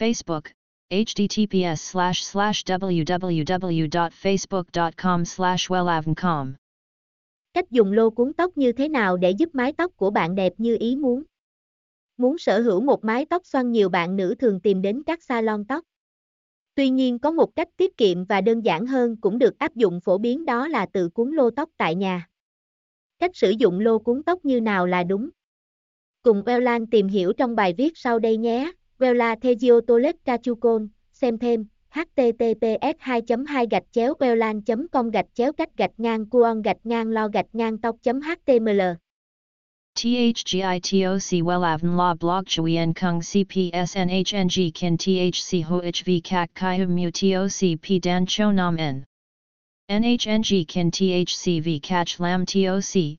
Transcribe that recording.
Facebook, https slash slash www.facebook.com slash wellavncom. Cách dùng lô cuốn tóc như thế nào để giúp mái tóc của bạn đẹp như ý muốn? Muốn sở hữu một mái tóc xoăn nhiều bạn nữ thường tìm đến các salon tóc. Tuy nhiên có một cách tiết kiệm và đơn giản hơn cũng được áp dụng phổ biến đó là tự cuốn lô tóc tại nhà. Cách sử dụng lô cuốn tóc như nào là đúng? Cùng Wellan tìm hiểu trong bài viết sau đây nhé. Vela Thegio Tolet Cachucon, xem thêm, https 2 2 gạch chéo welan com gạch chéo cách gạch ngang cuon gạch ngang lo gạch ngang tóc html THGITOC WELAVN La Blog Chuyen Kung CPS NHNG Kin THC HOHV Kak Kai Mu TOC P Dan Cho Nam N. NHNG Kin THC V CACH Lam TOC